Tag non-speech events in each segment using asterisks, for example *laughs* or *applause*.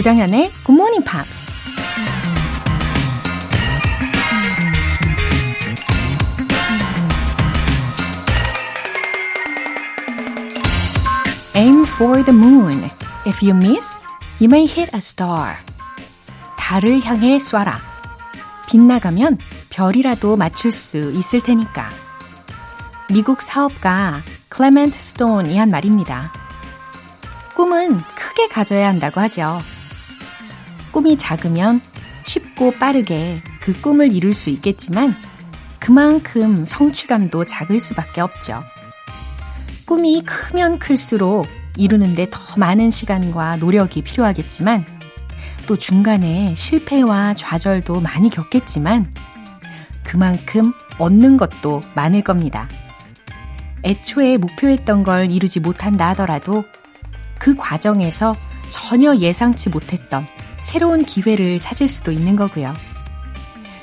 조장현의 Good Morning Pops. Aim for the moon. If you miss, you may hit a star. 달을 향해 쏴라. 빗나가면 별이라도 맞출 수 있을 테니까. 미국 사업가 클레멘트 스톤이 한 말입니다. 꿈은 크게 가져야 한다고 하죠. 꿈이 작으면 쉽고 빠르게 그 꿈을 이룰 수 있겠지만 그만큼 성취감도 작을 수밖에 없죠. 꿈이 크면 클수록 이루는데 더 많은 시간과 노력이 필요하겠지만 또 중간에 실패와 좌절도 많이 겪겠지만 그만큼 얻는 것도 많을 겁니다. 애초에 목표했던 걸 이루지 못한다 하더라도 그 과정에서 전혀 예상치 못했던 새로운 기회를 찾을 수도 있는 거고요.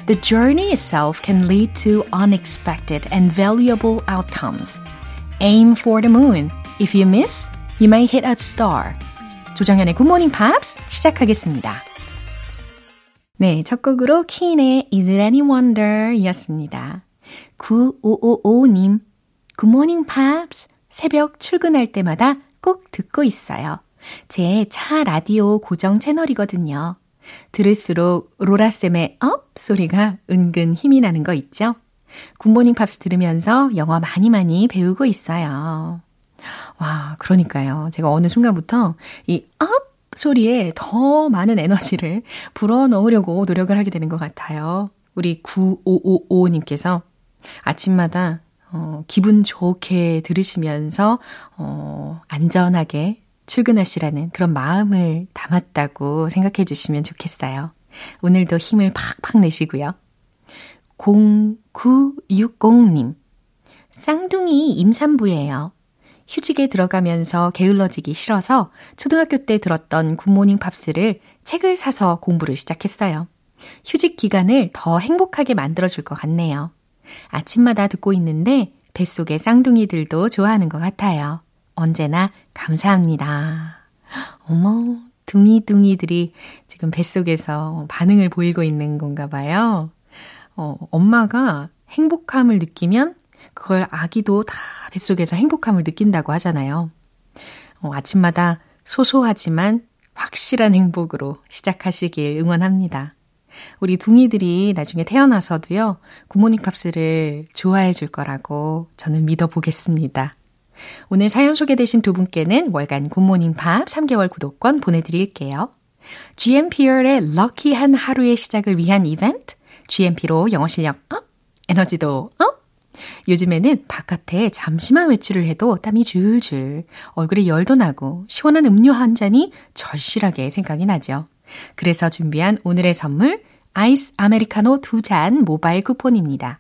The journey itself can lead to unexpected and valuable outcomes. Aim for the moon. If you miss, you may hit a star. 조정현의 Good Morning Pops 시작하겠습니다. 네, 첫 곡으로 키인의 Is It Any Wonder 이었습니다. 9555님, Good Morning Pops 새벽 출근할 때마다 꼭 듣고 있어요. 제 차 라디오 고정 채널이거든요. 들을수록 로라쌤의 up 소리가 은근 힘이 나는 거 있죠? 굿모닝 팝스 들으면서 영어 많이 많이 배우고 있어요. 와, 그러니까요. 제가 어느 순간부터 이 up 소리에 더 많은 에너지를 불어 넣으려고 노력을 하게 되는 것 같아요. 우리 9555님께서 아침마다 어, 기분 좋게 들으시면서 어, 안전하게 출근하시라는 그런 마음을 담았다고 생각해 주시면 좋겠어요. 오늘도 힘을 팍팍 내시고요. 0960님. 쌍둥이 임산부예요. 휴직에 들어가면서 게을러지기 싫어서 초등학교 때 들었던 굿모닝 팝스를 책을 사서 공부를 시작했어요. 휴직 기간을 더 행복하게 만들어줄 것 같네요. 아침마다 듣고 있는데 뱃속의 쌍둥이들도 좋아하는 것 같아요. 언제나 감사합니다. 어머, 둥이둥이들이 지금 뱃속에서 반응을 보이고 있는 건가 봐요. 어, 엄마가 행복함을 느끼면 그걸 아기도 다 뱃속에서 행복함을 느낀다고 하잖아요. 어, 아침마다 소소하지만 확실한 행복으로 시작하시길 응원합니다. 우리 둥이들이 나중에 태어나서도요, 굿모닝 팝스를 좋아해 줄 거라고 저는 믿어 보겠습니다. 오늘 사연 소개되신 두 분께는 월간 굿모닝 팝 3개월 구독권 보내드릴게요. GMP의 lucky한 하루의 시작을 위한 이벤트, GMP로 영어 실력 up, 에너지도 up, 요즘에는 바깥에 잠시만 외출을 해도 땀이 줄줄, 얼굴에 열도 나고 시원한 음료 한 잔이 절실하게 생각이 나죠. 그래서 준비한 오늘의 선물, 아이스 아메리카노 두 잔 모바일 쿠폰입니다.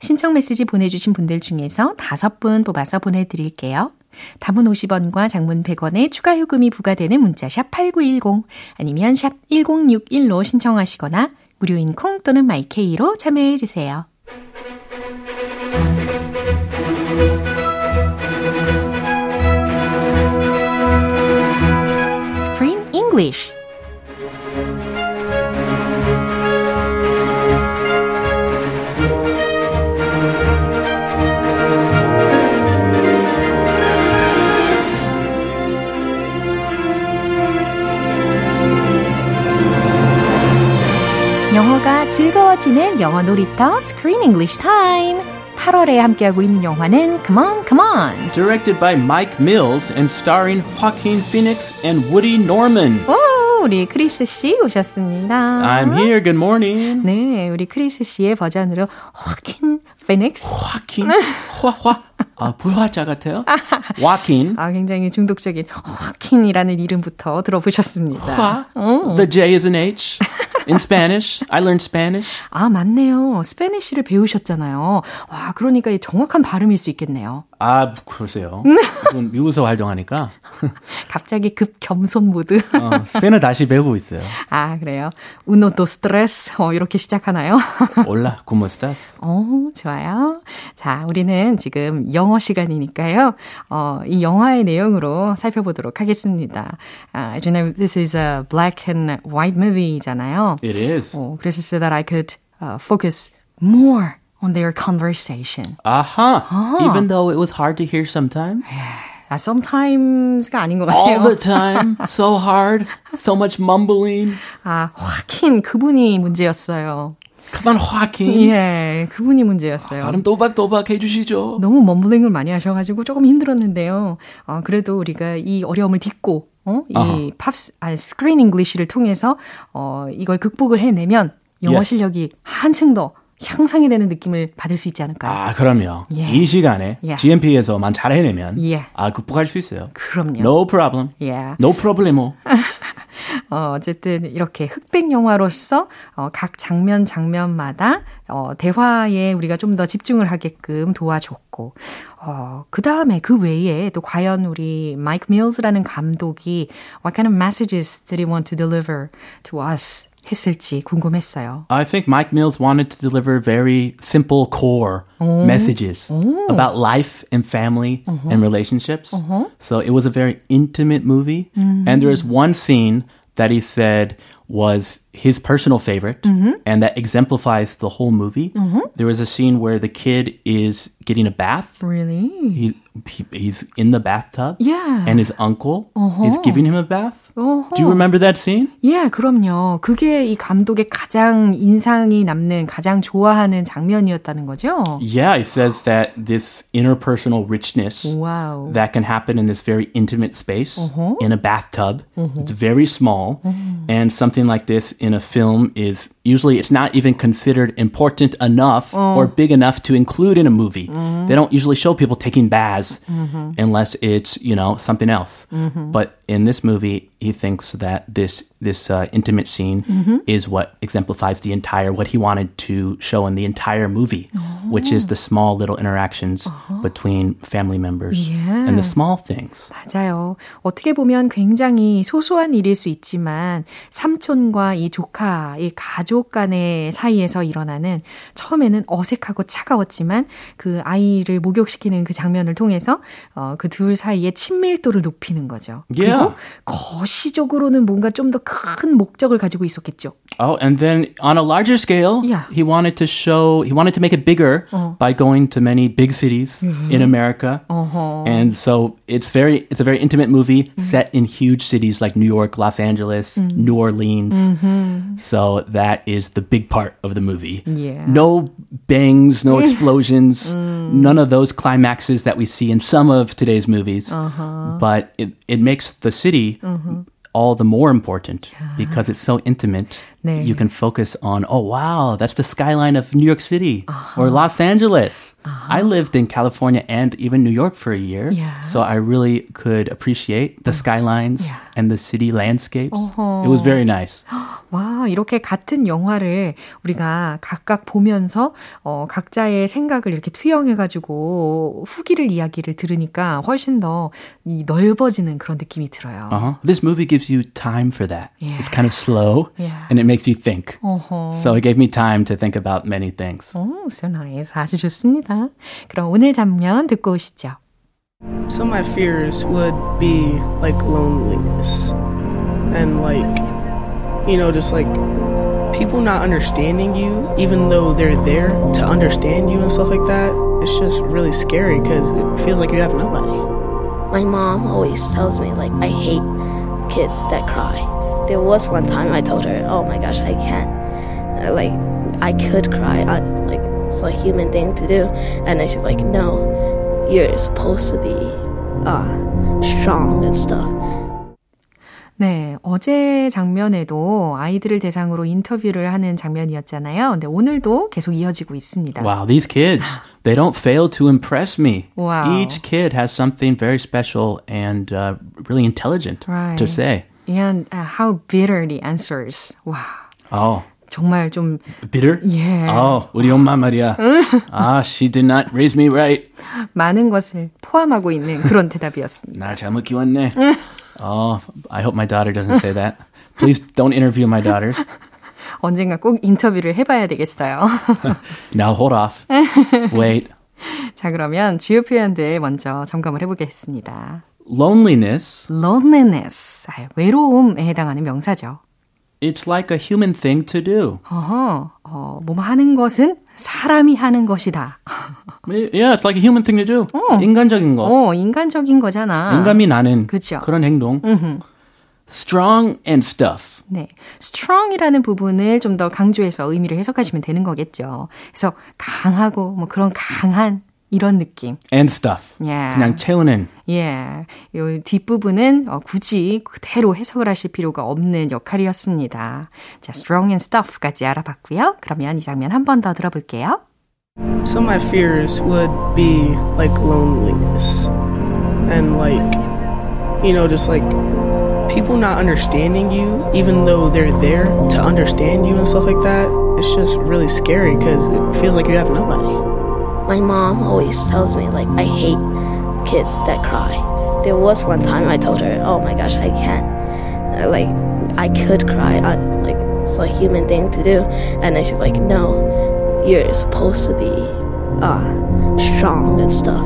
신청 메시지 보내주신 분들 중에서 다섯 분 뽑아서 보내드릴게요. 단문 50원과 장문 100원의 추가 요금이 부과되는 문자 샵 8910 아니면 샵 1061로 신청하시거나 무료인 콩 또는 마이케이로 참여해 주세요. Screen English 영어가 즐거워지는 영어 놀이터 Screen English Time. 8월에 함께하고 있는 영화는 Come On, Come On. Directed by Mike Mills and starring Joaquin Phoenix and Woody Norman. 오, 우리 크리스 씨 오셨습니다. I'm here. Good morning. 네, 우리 크리스 씨의 버전으로 Joaquin Phoenix. Joaquin. 화화. 아, 불화자 같아요. Joaquin. 아, 굉장히 중독적인 Joaquin이라는 이름부터 들어보셨습니다. 화. 어. The J is an H. In Spanish. I learned Spanish. 아, 맞네요. Spanish를 배우셨잖아요. 와, 그러니까 이 정확한 발음일 수 있겠네요. 아, 글쎄요. 좀 미국에서 활동하니까. *laughs* 갑자기 급 겸손 모드. 어, 스페인어를 다시 배우고 있어요. 아, 그래요. uno dos tres. 어, 이렇게 시작하나요? *laughs* hola, cómo estás? 어, 좋아요. 자, 우리는 지금 영어 시간이니까요. 어, 이 영화의 내용으로 살펴보도록 하겠습니다. 아, you know, this is a black and white movie잖아요. It is. 어, 그래서 so that I could uh, focus more on their conversation. Uh-huh. Even though it was hard to hear sometimes. 아, sometimes가 아닌 것 All 같아요. the time. So hard. So much mumbling. 아, 화킨 그분이 문제였어요. Come on, Joaquin. 예, 그분이 문제였어요. 발음 또박또박 해주시죠. 너무 머블링을 많이 하셔가지고 조금 힘들었는데요. 어, 그래도 우리가 이 어려움을 딛고, 어, 이 어허. 팝, 아, Screen English를 통해서, 어, 이걸 극복을 해내면 영어. 실력이 한층 더 향상이 되는 느낌을 받을 수 있지 않을까요? 아, 그럼요. 예. 이 시간에 예. GMP에서만 잘 해내면 예. 아, 극복할 수 있어요. 그럼요. No problem. 예. No problemo. *laughs* 어, 어쨌든 이렇게 흑백 영화로서 어, 각 장면 장면마다 어, 대화에 우리가 좀 더 집중을 하게끔 도와줬고 어, 그 다음에 그 외에 또 과연 우리 마이크 밀스라는 감독이 what kind of messages did he want to deliver to us 했을지 궁금했어요. I think Mike Mills wanted to deliver very simple core messages about life and family and relationships. So it was a very intimate movie. And there was one scene that he said was his personal favorite and that exemplifies the whole movie. There was a scene where the kid is getting a bath. Really? He, he he's in the bathtub. Yeah. And his uncle is giving him a bath. 어허. Do you remember that scene? 예, 그럼요. 그게 이 감독의 가장 인상이 남는, 가장 좋아하는 장면이었다는 거죠? Yeah, it says that this interpersonal richness 와우. that can happen in this very intimate space in a bathtub. It's very small. And something like this in a film is usually it's not even considered important enough mm. or big enough to include in a movie. Mm-hmm. They don't usually show people taking baths mm-hmm. unless it's, you know, something else. Mm-hmm. But in this movie, he thinks that this this uh, intimate scene is what exemplifies the entire what he wanted to show in the entire movie, which is the small little interactions between family members and the small things. 맞아요. 어떻게 보면 굉장히 소소한 일일 수 있지만 삼촌과 이 조카, 이 가족 간의 사이에서 일어나는 처음에는 어색하고 차가웠지만 그 아이를 목욕시키는 그 장면을 통해서 어, 그 둘 사이의 친밀도를 높이는 거죠. Yeah. 그리고 거시적으로는 뭔가 좀 더 큰 목적을 가지고 있었겠죠. Oh, and then on a larger scale, Yeah. he wanted to show, he wanted to make it bigger Uh-huh. by going to many big cities uh-huh. in America. Uh-huh. And so it's very, it's a very intimate movie mm-hmm. set in huge cities like New York, Los Angeles, mm-hmm. New Orleans. Mm-hmm. So that is the big part of the movie. Yeah. No bangs, no *laughs* explosions, mm. none of those climaxes that we see in some of today's movies. But it, it makes the city all the more important because it's so intimate. 네. You can focus on, oh wow, that's the skyline of New York City uh-huh. or Los Angeles. Uh-huh. I lived in California and even New York for a year. Yeah. So I really could appreciate the mm. skylines yeah. and the city landscapes. Uh-huh. It was uh-huh. very nice. *gasps* 와, 이렇게 같은 영화를 우리가 각각 보면서 어, 각자의 생각을 이렇게 투영해가지고 후기를 이야기를 들으니까 훨씬 더 이 넓어지는 그런 느낌이 들어요. Uh-huh. This movie gives you time for that. Yeah. It's kind of slow Yeah. and it makes you think. 어허. So it gave me time to think about many things. 오, so nice. 아주 좋습니다. 그럼 오늘 장면 듣고 오시죠. Some of my fears would be like loneliness and like, you know, just like people not understanding you, even though they're there to understand you and stuff like that. It's just really scary because it feels like you have nobody. My mom always tells me like I hate kids that cry. There was one time I told her, "Oh my gosh, I can't. Uh, Like I could cry. I, like it's a human thing to do." And then she's like, "No, you're supposed to be uh, strong and stuff." 네, 어제 장면에도 아이들을 대상으로 인터뷰를 하는 장면이었잖아요. 근데 오늘도 계속 이어지고 있습니다. Wow, these kids, they don't fail to impress me. Wow. Each kid has something very special and uh, really intelligent Right. to say. And uh, how bitter the answers. 와, Oh, 정말 좀 bitter? 예. 어, 우리 엄마 말이야. 아, she did not raise me right. 많은 것을 포함하고 있는 그런 대답이었습니다. 날 잘못 키웠네. Oh, I hope my daughter doesn't say that. Please don't interview my daughter. 언젠가 꼭 인터뷰를 해봐야 되겠어요. Now hold off. Wait. 자, 그러면 주요 표현들 먼저 점검을 해보겠습니다. Loneliness. loneliness. 외로움에 해당하는 명사죠. It's like a human thing to do. 어허, 어, 뭐뭐 하는 것은 사람이 하는 것이다. *laughs* Yeah, it's like a human thing to do. 어. 인간적인 거. 어, 인간적인 거잖아. 인간이 나는 그쵸. 그런 행동. Strong and stuff. 네. strong이라는 부분을 좀 더 강조해서 의미를 해석하시면 되는 거겠죠. 그래서 강하고 뭐 그런 강한 이런 느낌. And stuff. Yeah. 그냥 채우는. 예. 요 뒷부분은 어, 굳이 그대로 해석을 하실 필요가 없는 역할이었습니다. 자, strong and stuff까지 알아봤고요. 그러면 이 장면 한 번 더 들어볼게요. Some of my fears would be like loneliness and like, you know, just like people not understanding you, even though they're there to understand you and stuff like that. It's just really scary because it feels like you have nobody. My mom always tells me like I hate kids that cry. There was one time I told her, "Oh my gosh, I can't." Uh, Like I could cry. On like it's a human thing to do, and then she's like, "No, you're supposed to be uh, strong and stuff."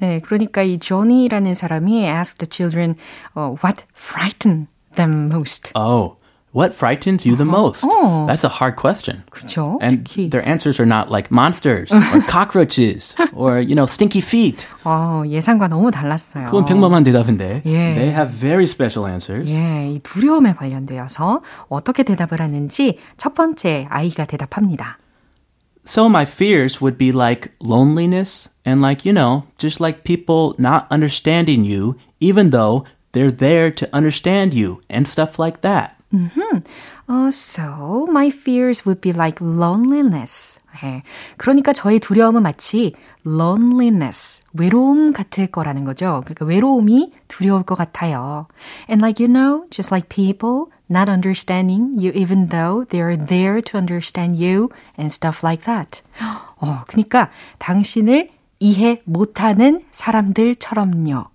네, 그러니까 이 조니라는 사람이 asked the children uh, what frightened them most. Oh, what frightens you the most? Oh. That's a hard question. 그렇죠. And 특히 their answers are not like monsters or *laughs* cockroaches or, you know, stinky feet. 어, 예상과 너무 달랐어요. 그건 평범한 대답인데. 예. They have very special answers. 예, 이 두려움에 관련되어서 어떻게 대답을 하는지 첫 번째 아이가 대답합니다. So my fears would be like loneliness and like, you know, just like people not understanding you, even though they're there to understand you and stuff like that. Uh, so my fears would be like loneliness. 예, 그러니까 저의 두려움은 마치 loneliness, 외로움 같을 거라는 거죠. 그러니까 외로움이 두려울 것 같아요. And like you know, just like people not understanding you even though they're there to understand you and stuff like that. 어, 그러니까 당신을 이해 못하는 사람들처럼요.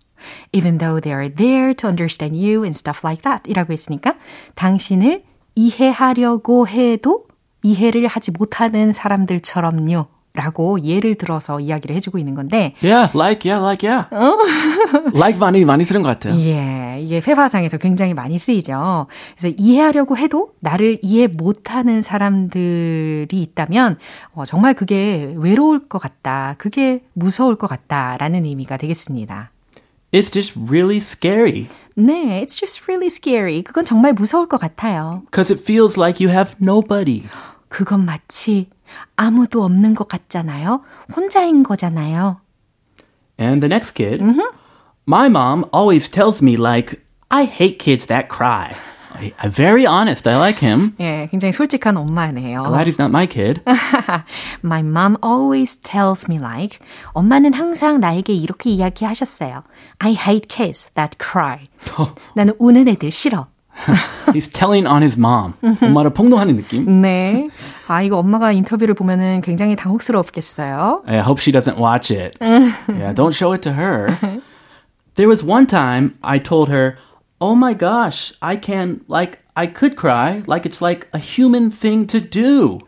Even though they are there to understand you and stuff like that. 이라고 했으니까 당신을 이해하려고 해도 이해를 하지 못하는 사람들처럼요. 라고 예를 들어서 이야기를 해주고 있는 건데, Yeah, like, yeah, like, yeah. like 많이, 많이 쓰는 것 같아요. 예, 이게 회화상에서 굉장히 많이 쓰이죠. 그래서 이해하려고 해도 나를 이해 못하는 사람들이 있다면, 어, 정말 그게 외로울 것 같다. 그게 무서울 것 같다 라는 의미가 되겠습니다. It's just really scary 네, it's just really scary. 그건 정말 무서울 것 같아요. because it feels like you have nobody. 그건 마치 아무도 없는 것 같잖아요. 혼자인 거잖아요. And the next kid, my mom always tells me like, I hate kids that cry. I, I, very honest. I like him. 예, 굉장히 솔직한 엄마네요. Glad he's not my kid. *laughs* My mom always tells me like, 엄마는 항상 나에게 이렇게 이야기하셨어요. I hate kids that cry. 나는 우는 애들 싫어. *laughs* He's telling on his mom. 엄마를 폭로하는 느낌. 네. 아, 이거 엄마가 인터뷰를 보면은 굉장히 당혹스럽겠어요. I hope she doesn't watch it. yeah, don't show it to her. There was one time I told her, "Oh my gosh, I can like I could cry, like it's like a human thing to do."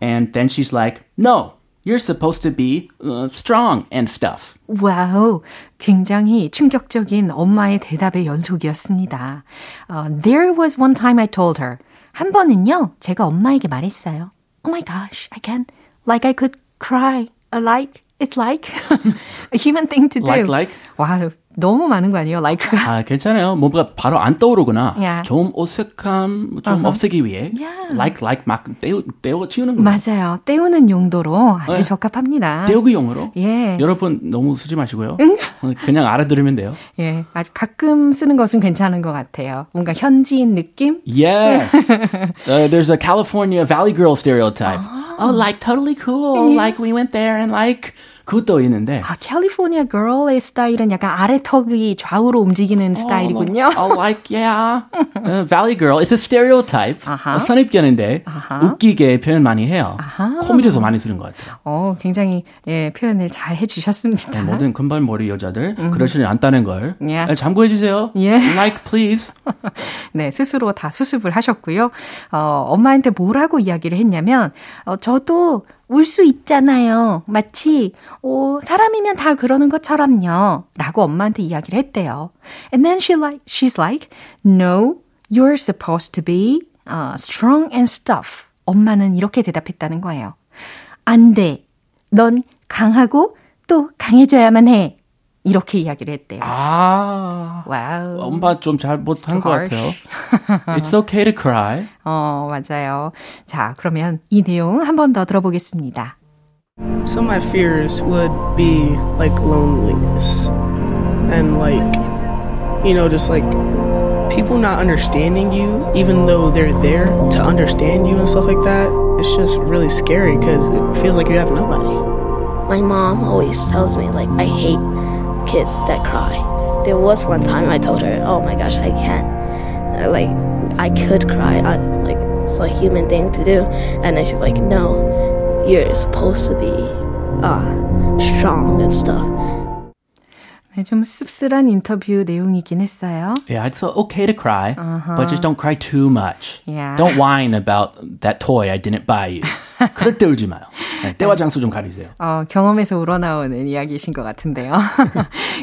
And then she's like, "No, you're supposed to be uh, strong and stuff." 와우, 굉장히 충격적인 엄마의 대답의 연속이었습니다. Uh, there was one time I told her. 한 번은요, 제가 엄마에게 말했어요. Oh my gosh, I can, like I could cry, uh, like, it's like *laughs* a human thing to do. Like, like? 와, 너무 많은 거 아니에요, like가. 아, 괜찮아요. 뭔가 바로 안 떠오르구나. Yeah. 좀 어색함 좀 없애기 위해. Yeah. Like, like 막 떼우, 떼워 치우는 거. 맞아요. 때우는 용도로 아주 네. 적합합니다. 떼우기용으로. 예. 여러분 너무 쓰지 마시고요. 어, 그냥 알아들으면 돼요. 예, 아주 가끔 쓰는 것은 괜찮은 것 같아요. 뭔가 현지인 느낌? Yes. *laughs* uh, there's a California Valley Girl stereotype. Oh, like totally cool. Like we went there and like 그것도 있는데. 아, 캘리포니아 걸의 스타일은 약간 아래 턱이 좌우로 움직이는 스타일이군요. Oh, like, yeah. *laughs* Uh, Valley Girl. It's a stereotype. 아하. 선입견인데 아하. 웃기게 표현 많이 해요. 아하. 코미디에서 많이 쓰는 것 같아요. 어, 굉장히 예, 표현을 잘 해주셨습니다. 네, 모든 금발머리 여자들 그러시지 않다는 걸 Yeah. 네, 참고해 주세요. 예. Like please. *laughs* 네, 스스로 다 수습을 하셨고요. 어, 엄마한테 뭐라고 이야기를 했냐면, 어, 저도 울 수 있잖아요. 마치, 어, 사람이면 다 그러는 것처럼요. 라고 엄마한테 이야기를 했대요. And then she like, she's like, no, you're supposed to be uh, strong and stuff. 엄마는 이렇게 대답했다는 거예요. 안 돼. 넌 강하고 또 강해져야만 해. 이렇게 이야기를 했대요. 아. 와우. 엄마 좀 잘 못한 것 harsh. 같아요. It's okay to cry. *laughs* 어, 맞아요. 자, 그러면 이 내용 한 번 더 들어보겠습니다. Some of my fears would be like loneliness and like, you know, just like people not understanding you, even though they're there to understand you and stuff like that. It's just really scary because it feels like you have nobody. My mom always tells me like I hate kids that cry. There was one time I told her, "Oh my gosh, I can't." Uh, Like I could cry on like it's a human thing to do, and then she's like, "No, you're supposed to be uh, strong and stuff." 네, 좀 씁쓸한 인터뷰 내용이긴 했어요. Yeah, it's okay to cry, but just don't cry too much. Yeah. Don't whine about that toy I didn't buy you. *laughs* 그럴 때 울지 마요. 네, 때와 장소 좀 가리세요. 어, 경험에서 우러나오는 이야기이신 것 같은데요.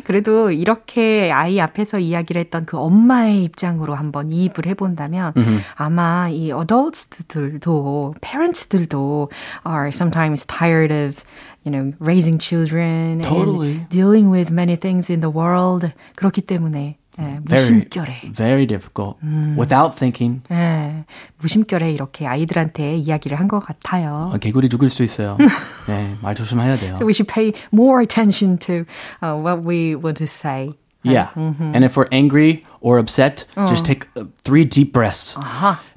그래도 이렇게 아이 앞에서 이야기를 했던 그 엄마의 입장으로 한번 이입을 해본다면 아마 이 adults들도, parents들도 are sometimes tired of you know, raising children Totally. and dealing with many things in the world. 그렇기 때문에 예, Very, 무심결에 very difficult. Without thinking, 예, 무심결에 이렇게 아이들한테 이야기를 한 것 같아요. 어, 개구리 죽을 수 있어요. *laughs* 네, 말 조심해야 돼요. So we should pay more attention to uh, what we want to say. Yeah. And if we're angry or upset, just take uh, three deep breaths.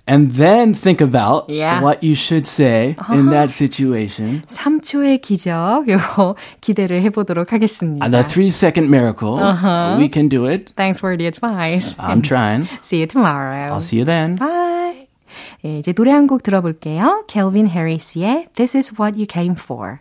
And then think about Yeah. what you should say in that situation. 3초의 기적, 요거 기대를 해보도록 하겠습니다. And the three second miracle. We can do it. Thanks for the advice. I'm trying. See you tomorrow. I'll see you then. Bye. 예, 이제 노래 한 곡 들어볼게요. Calvin Harris의 This is what you came for.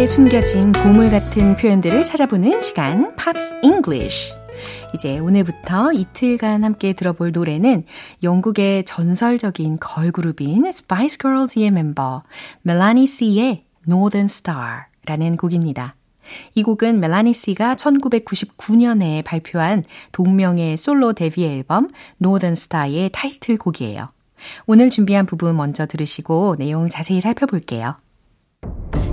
속에 숨겨진 보물 같은 표현들을 찾아보는 시간, Pops English. 이제 오늘부터 이틀간 함께 들어볼 노래는 영국의 전설적인 걸그룹인 Spice Girls의 멤버 멜라니 씨의 Northern Star라는 곡입니다. 이 곡은 멜라니 씨가 1999년에 발표한 동명의 솔로 데뷔 앨범 Northern Star의 타이틀곡이에요. 오늘 준비한 부분 먼저 들으시고 내용 자세히 살펴볼게요.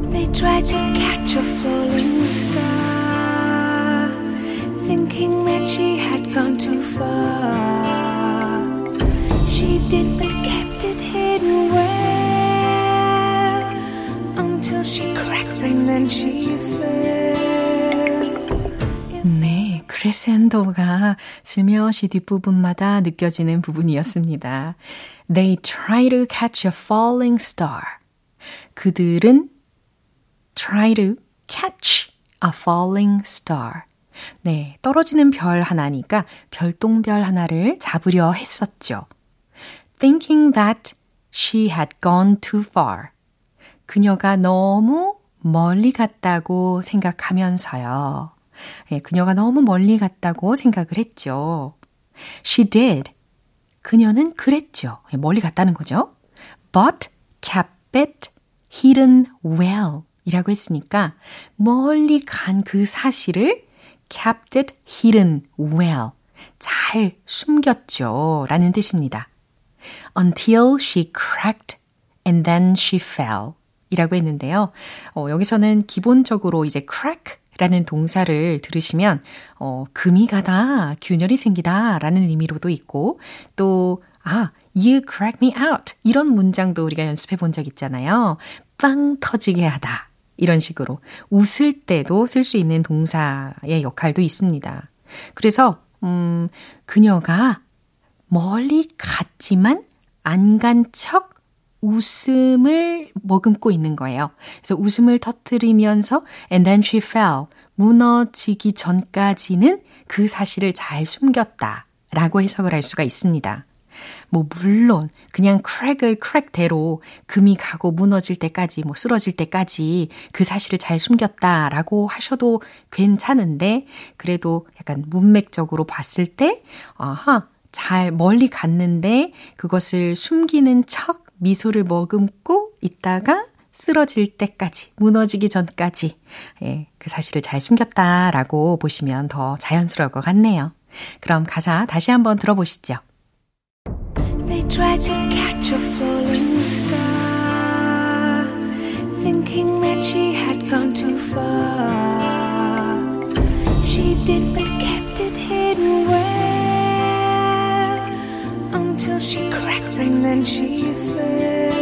They tried to catch a falling star, thinking that she had gone too far. She did, but kept it hidden well until she cracked and then she fell. 네, 크레센도가 슬며시 뒷부분마다 느껴지는 부분이었습니다. They try to catch a falling star. 그들은 try to catch a falling star. 네, 떨어지는 별 하나니까 별똥별 하나를 잡으려 했었죠. Thinking that she had gone too far. 그녀가 너무 멀리 갔다고 생각하면서요. 네, 그녀가 너무 멀리 갔다고 생각을 했죠. She did. 그녀는 그랬죠. 예, 멀리 갔다는 거죠. but kept it hidden well 이라고 했으니까 멀리 간 그 사실을 kept it hidden well. 잘 숨겼죠. 라는 뜻입니다. Until she cracked and then she fell. 이라고 했는데요. 어, 여기서는 기본적으로 이제 crack 라는 동사를 들으시면, 어, 금이 가다, 균열이 생기다 라는 의미로도 있고, 또, 아, you crack me out. 이런 문장도 우리가 연습해 본 적 있잖아요. 빵 터지게 하다. 이런 식으로 웃을 때도 쓸 수 있는 동사의 역할도 있습니다. 그래서 음, 그녀가 멀리 갔지만 안 간 척 웃음을 머금고 있는 거예요. 그래서 웃음을 터뜨리면서 and then she fell. 무너지기 전까지는 그 사실을 잘 숨겼다. 라고 해석을 할 수가 있습니다. 뭐 물론 그냥 크랙을 크랙대로 금이 가고 무너질 때까지 뭐 쓰러질 때까지 그 사실을 잘 숨겼다라고 하셔도 괜찮은데 그래도 약간 문맥적으로 봤을 때 아하 잘 멀리 갔는데 그것을 숨기는 척 미소를 머금고 있다가 쓰러질 때까지, 무너지기 전까지, 예, 그 사실을 잘 숨겼다라고 보시면 더 자연스러울 것 같네요. 그럼 가사 다시 한번 들어보시죠. They tried to catch a falling star, thinking that she had gone too far. She did, but kept it hidden well until she cracked and then she fell.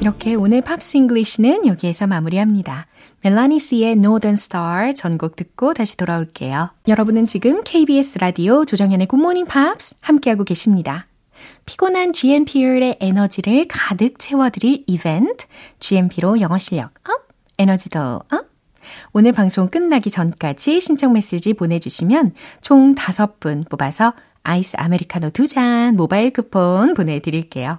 이렇게 오늘 팝스 잉글리시는 여기에서 마무리합니다. 멜라니 씨의 Northern Star 전곡 듣고 다시 돌아올게요. 여러분은 지금 KBS 라디오 조정현의 Good Morning Pops 함께하고 계십니다. 피곤한 GMP의 에너지를 가득 채워드릴 이벤트, GMP로 영어 실력 up, 에너지도 up. 오늘 방송 끝나기 전까지 신청 메시지 보내주시면 총 5분 뽑아서 아이스 아메리카노 2잔 모바일 쿠폰 보내드릴게요.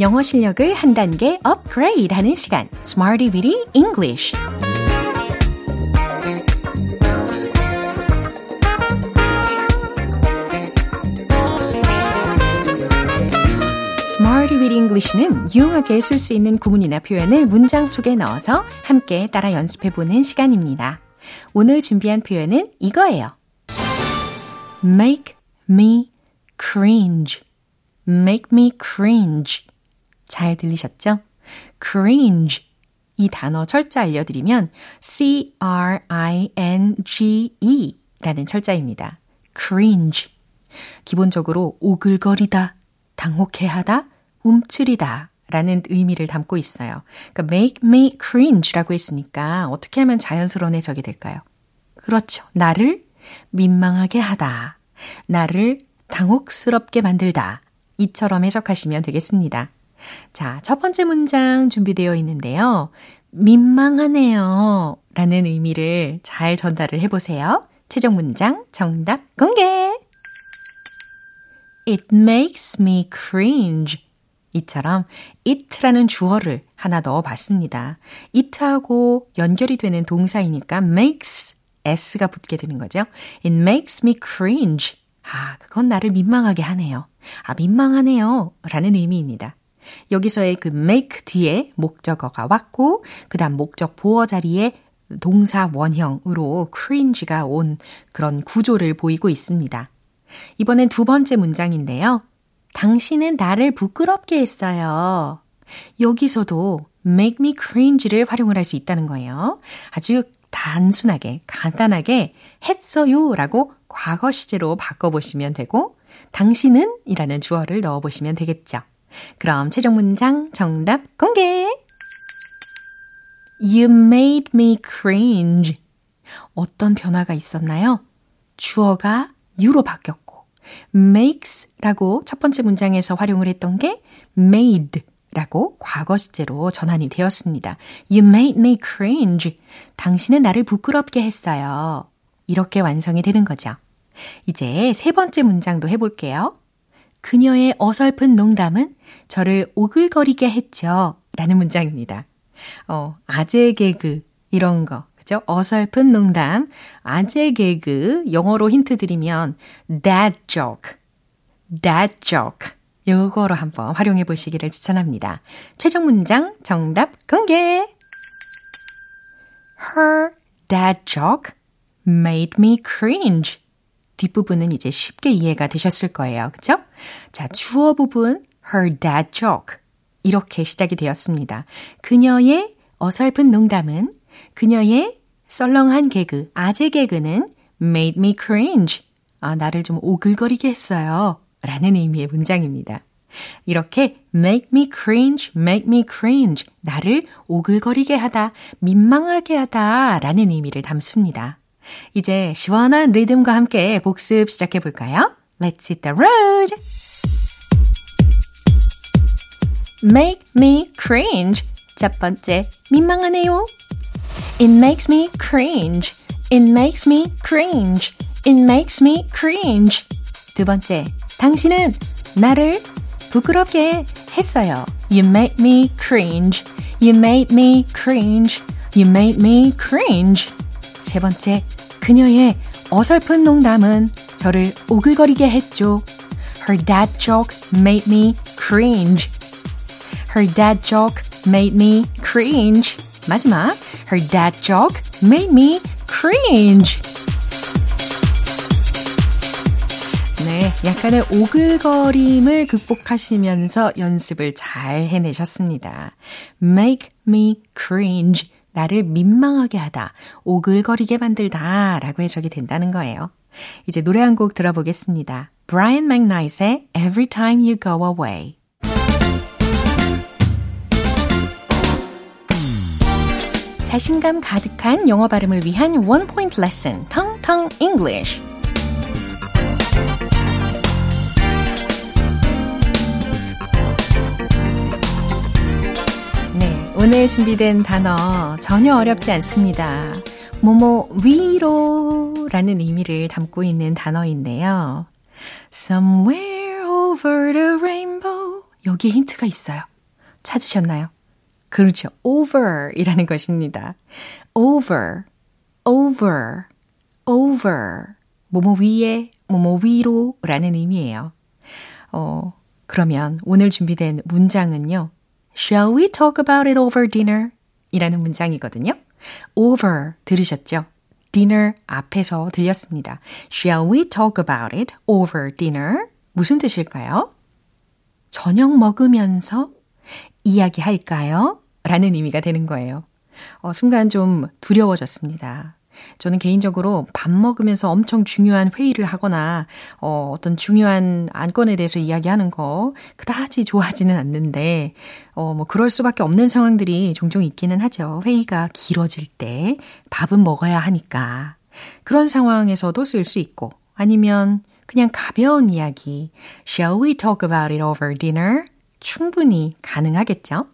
영어 실력을 한 단계 업그레이드 하는 시간 Smarty Weedy English Smarty with English는 유용하게 쓸 수 있는 구문이나 표현을 문장 속에 넣어서 함께 따라 연습해보는 시간입니다. 오늘 준비한 표현은 이거예요. Make me cringe. Make me cringe. 잘 들리셨죠? cringe. 이 단어 철자 알려드리면 C-R-I-N-G-E 라는 철자입니다. cringe. 기본적으로 오글거리다, 당혹해하다, 움츠리다 라는 의미를 담고 있어요. 그러니까 make me cringe라고 했으니까 어떻게 하면 자연스러운 해석이 될까요? 그렇죠. 나를 민망하게 하다. 나를 당혹스럽게 만들다. 이처럼 해석하시면 되겠습니다. 자, 첫 번째 문장 준비되어 있는데요. 민망하네요. 라는 의미를 잘 전달을 해보세요. 최종 문장 정답 공개! It makes me cringe. 이처럼 it라는 주어를 하나 넣어 봤습니다. it하고 연결이 되는 동사이니까 makes s가 붙게 되는 거죠. It makes me cringe. 아, 그건 나를 민망하게 하네요. 아, 민망하네요. 라는 의미입니다. 여기서의 그 make 뒤에 목적어가 왔고, 그 다음 목적 보어 자리에 동사 원형으로 cringe가 온 그런 구조를 보이고 있습니다. 이번엔 두 번째 문장인데요. 당신은 나를 부끄럽게 했어요. 여기서도 make me cringe를 활용을 할 수 있다는 거예요. 아주 단순하게, 간단하게 했어요 라고 과거 시제로 바꿔보시면 되고, 당신은 이라는 주어를 넣어보시면 되겠죠. 그럼 최종 문장 정답 공개! You made me cringe. 어떤 변화가 있었나요? 주어가 you로 바뀌었고, makes라고 첫 번째 문장에서 활용을 했던 게 made 라고 과거 시제로 전환이 되었습니다. You made me cringe. 당신은 나를 부끄럽게 했어요. 이렇게 완성이 되는 거죠. 이제 세 번째 문장도 해볼게요. 그녀의 어설픈 농담은 저를 오글거리게 했죠. 라는 문장입니다. 어, 아재 개그, 이런 거. 그죠? 어설픈 농담, 아재 개그, 영어로 힌트 드리면, that joke, that joke. 요거로 한번 활용해 보시기를 추천합니다. 최종 문장 정답 공개! Her dad joke made me cringe. 뒷부분은 이제 쉽게 이해가 되셨을 거예요. 그쵸? 자, 주어 부분 her dad joke 이렇게 시작이 되었습니다. 그녀의 어설픈 농담은 그녀의 썰렁한 개그, 아재 개그는 made me cringe. 아, 나를 좀 오글거리게 했어요. 라는 의미의 문장입니다. 이렇게 make me cringe, make me cringe. 나를 오글거리게 하다, 민망하게 하다 라는 의미를 담습니다. 이제 시원한 리듬과 함께 복습 시작해 볼까요? Let's hit the road! Make me cringe. 첫 번째, 민망하네요. It makes me cringe. It makes me cringe. It makes me cringe. 두 번째, 당신은 나를 부끄럽게 했어요. You made me cringe. You made me cringe. You made me cringe. 세 번째, 그녀의 어설픈 농담은 저를 오글거리게 했죠. Her dad joke made me cringe. Her dad joke made me cringe. 마지막, her dad joke made me cringe. 네, 약간의 오글거림을 극복하시면서 연습을 잘 해내셨습니다. Make me cringe. 나를 민망하게 하다, 오글거리게 만들다 라고 해석이 된다는 거예요. 이제 노래 한 곡 들어보겠습니다. Brian McKnight의 Every Time You Go Away. 자신감 가득한 영어 발음을 위한 원 포인트 레슨, 텅텅 English. 오늘 준비된 단어 전혀 어렵지 않습니다. 뭐뭐 위로라는 의미를 담고 있는 단어인데요. Somewhere over the rainbow. 여기에 힌트가 있어요. 찾으셨나요? 그렇죠. over 이라는 것입니다. over, over, over. 뭐뭐 위에, 뭐뭐 위로 라는 의미예요. 어, 그러면 오늘 준비된 문장은요. Shall we talk about it over dinner? 이라는 문장이거든요. over 들으셨죠? dinner 앞에서 들렸습니다. Shall we talk about it over dinner? 무슨 뜻일까요? 저녁 먹으면서 이야기할까요? 라는 의미가 되는 거예요. 어, 순간 좀 두려워졌습니다. 저는 개인적으로 밥 먹으면서 엄청 중요한 회의를 하거나 어, 어떤 중요한 안건에 대해서 이야기하는 거 그다지 좋아하지는 않는데 어, 뭐 그럴 수밖에 없는 상황들이 종종 있기는 하죠. 회의가 길어질 때 밥은 먹어야 하니까 그런 상황에서도 쓸 수 있고 아니면 그냥 가벼운 이야기 Shall we talk about it over dinner? 충분히 가능하겠죠?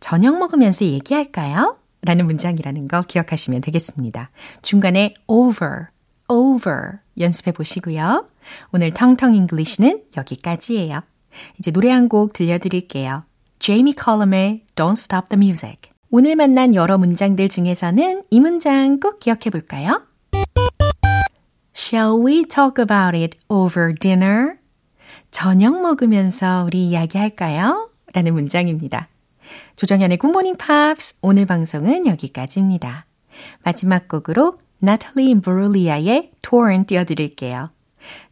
저녁 먹으면서 얘기할까요? 라는 문장이라는 거 기억하시면 되겠습니다. 중간에 over, over 연습해 보시고요. 오늘 텅텅 English는 여기까지예요. 이제 노래 한 곡 들려드릴게요. 제이미 컬럼의 Don't Stop the Music. 오늘 만난 여러 문장들 중에서는 이 문장 꼭 기억해 볼까요? Shall we talk about it over dinner? 저녁 먹으면서 우리 이야기할까요? 라는 문장입니다. 조정현의 굿모닝 팝스 오늘 방송은 여기까지입니다. 마지막 곡으로 나탈리 임브룰리아의 Torn 띄워드릴게요.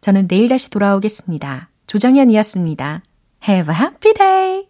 저는 내일 다시 돌아오겠습니다. 조정현이었습니다. Have a happy day!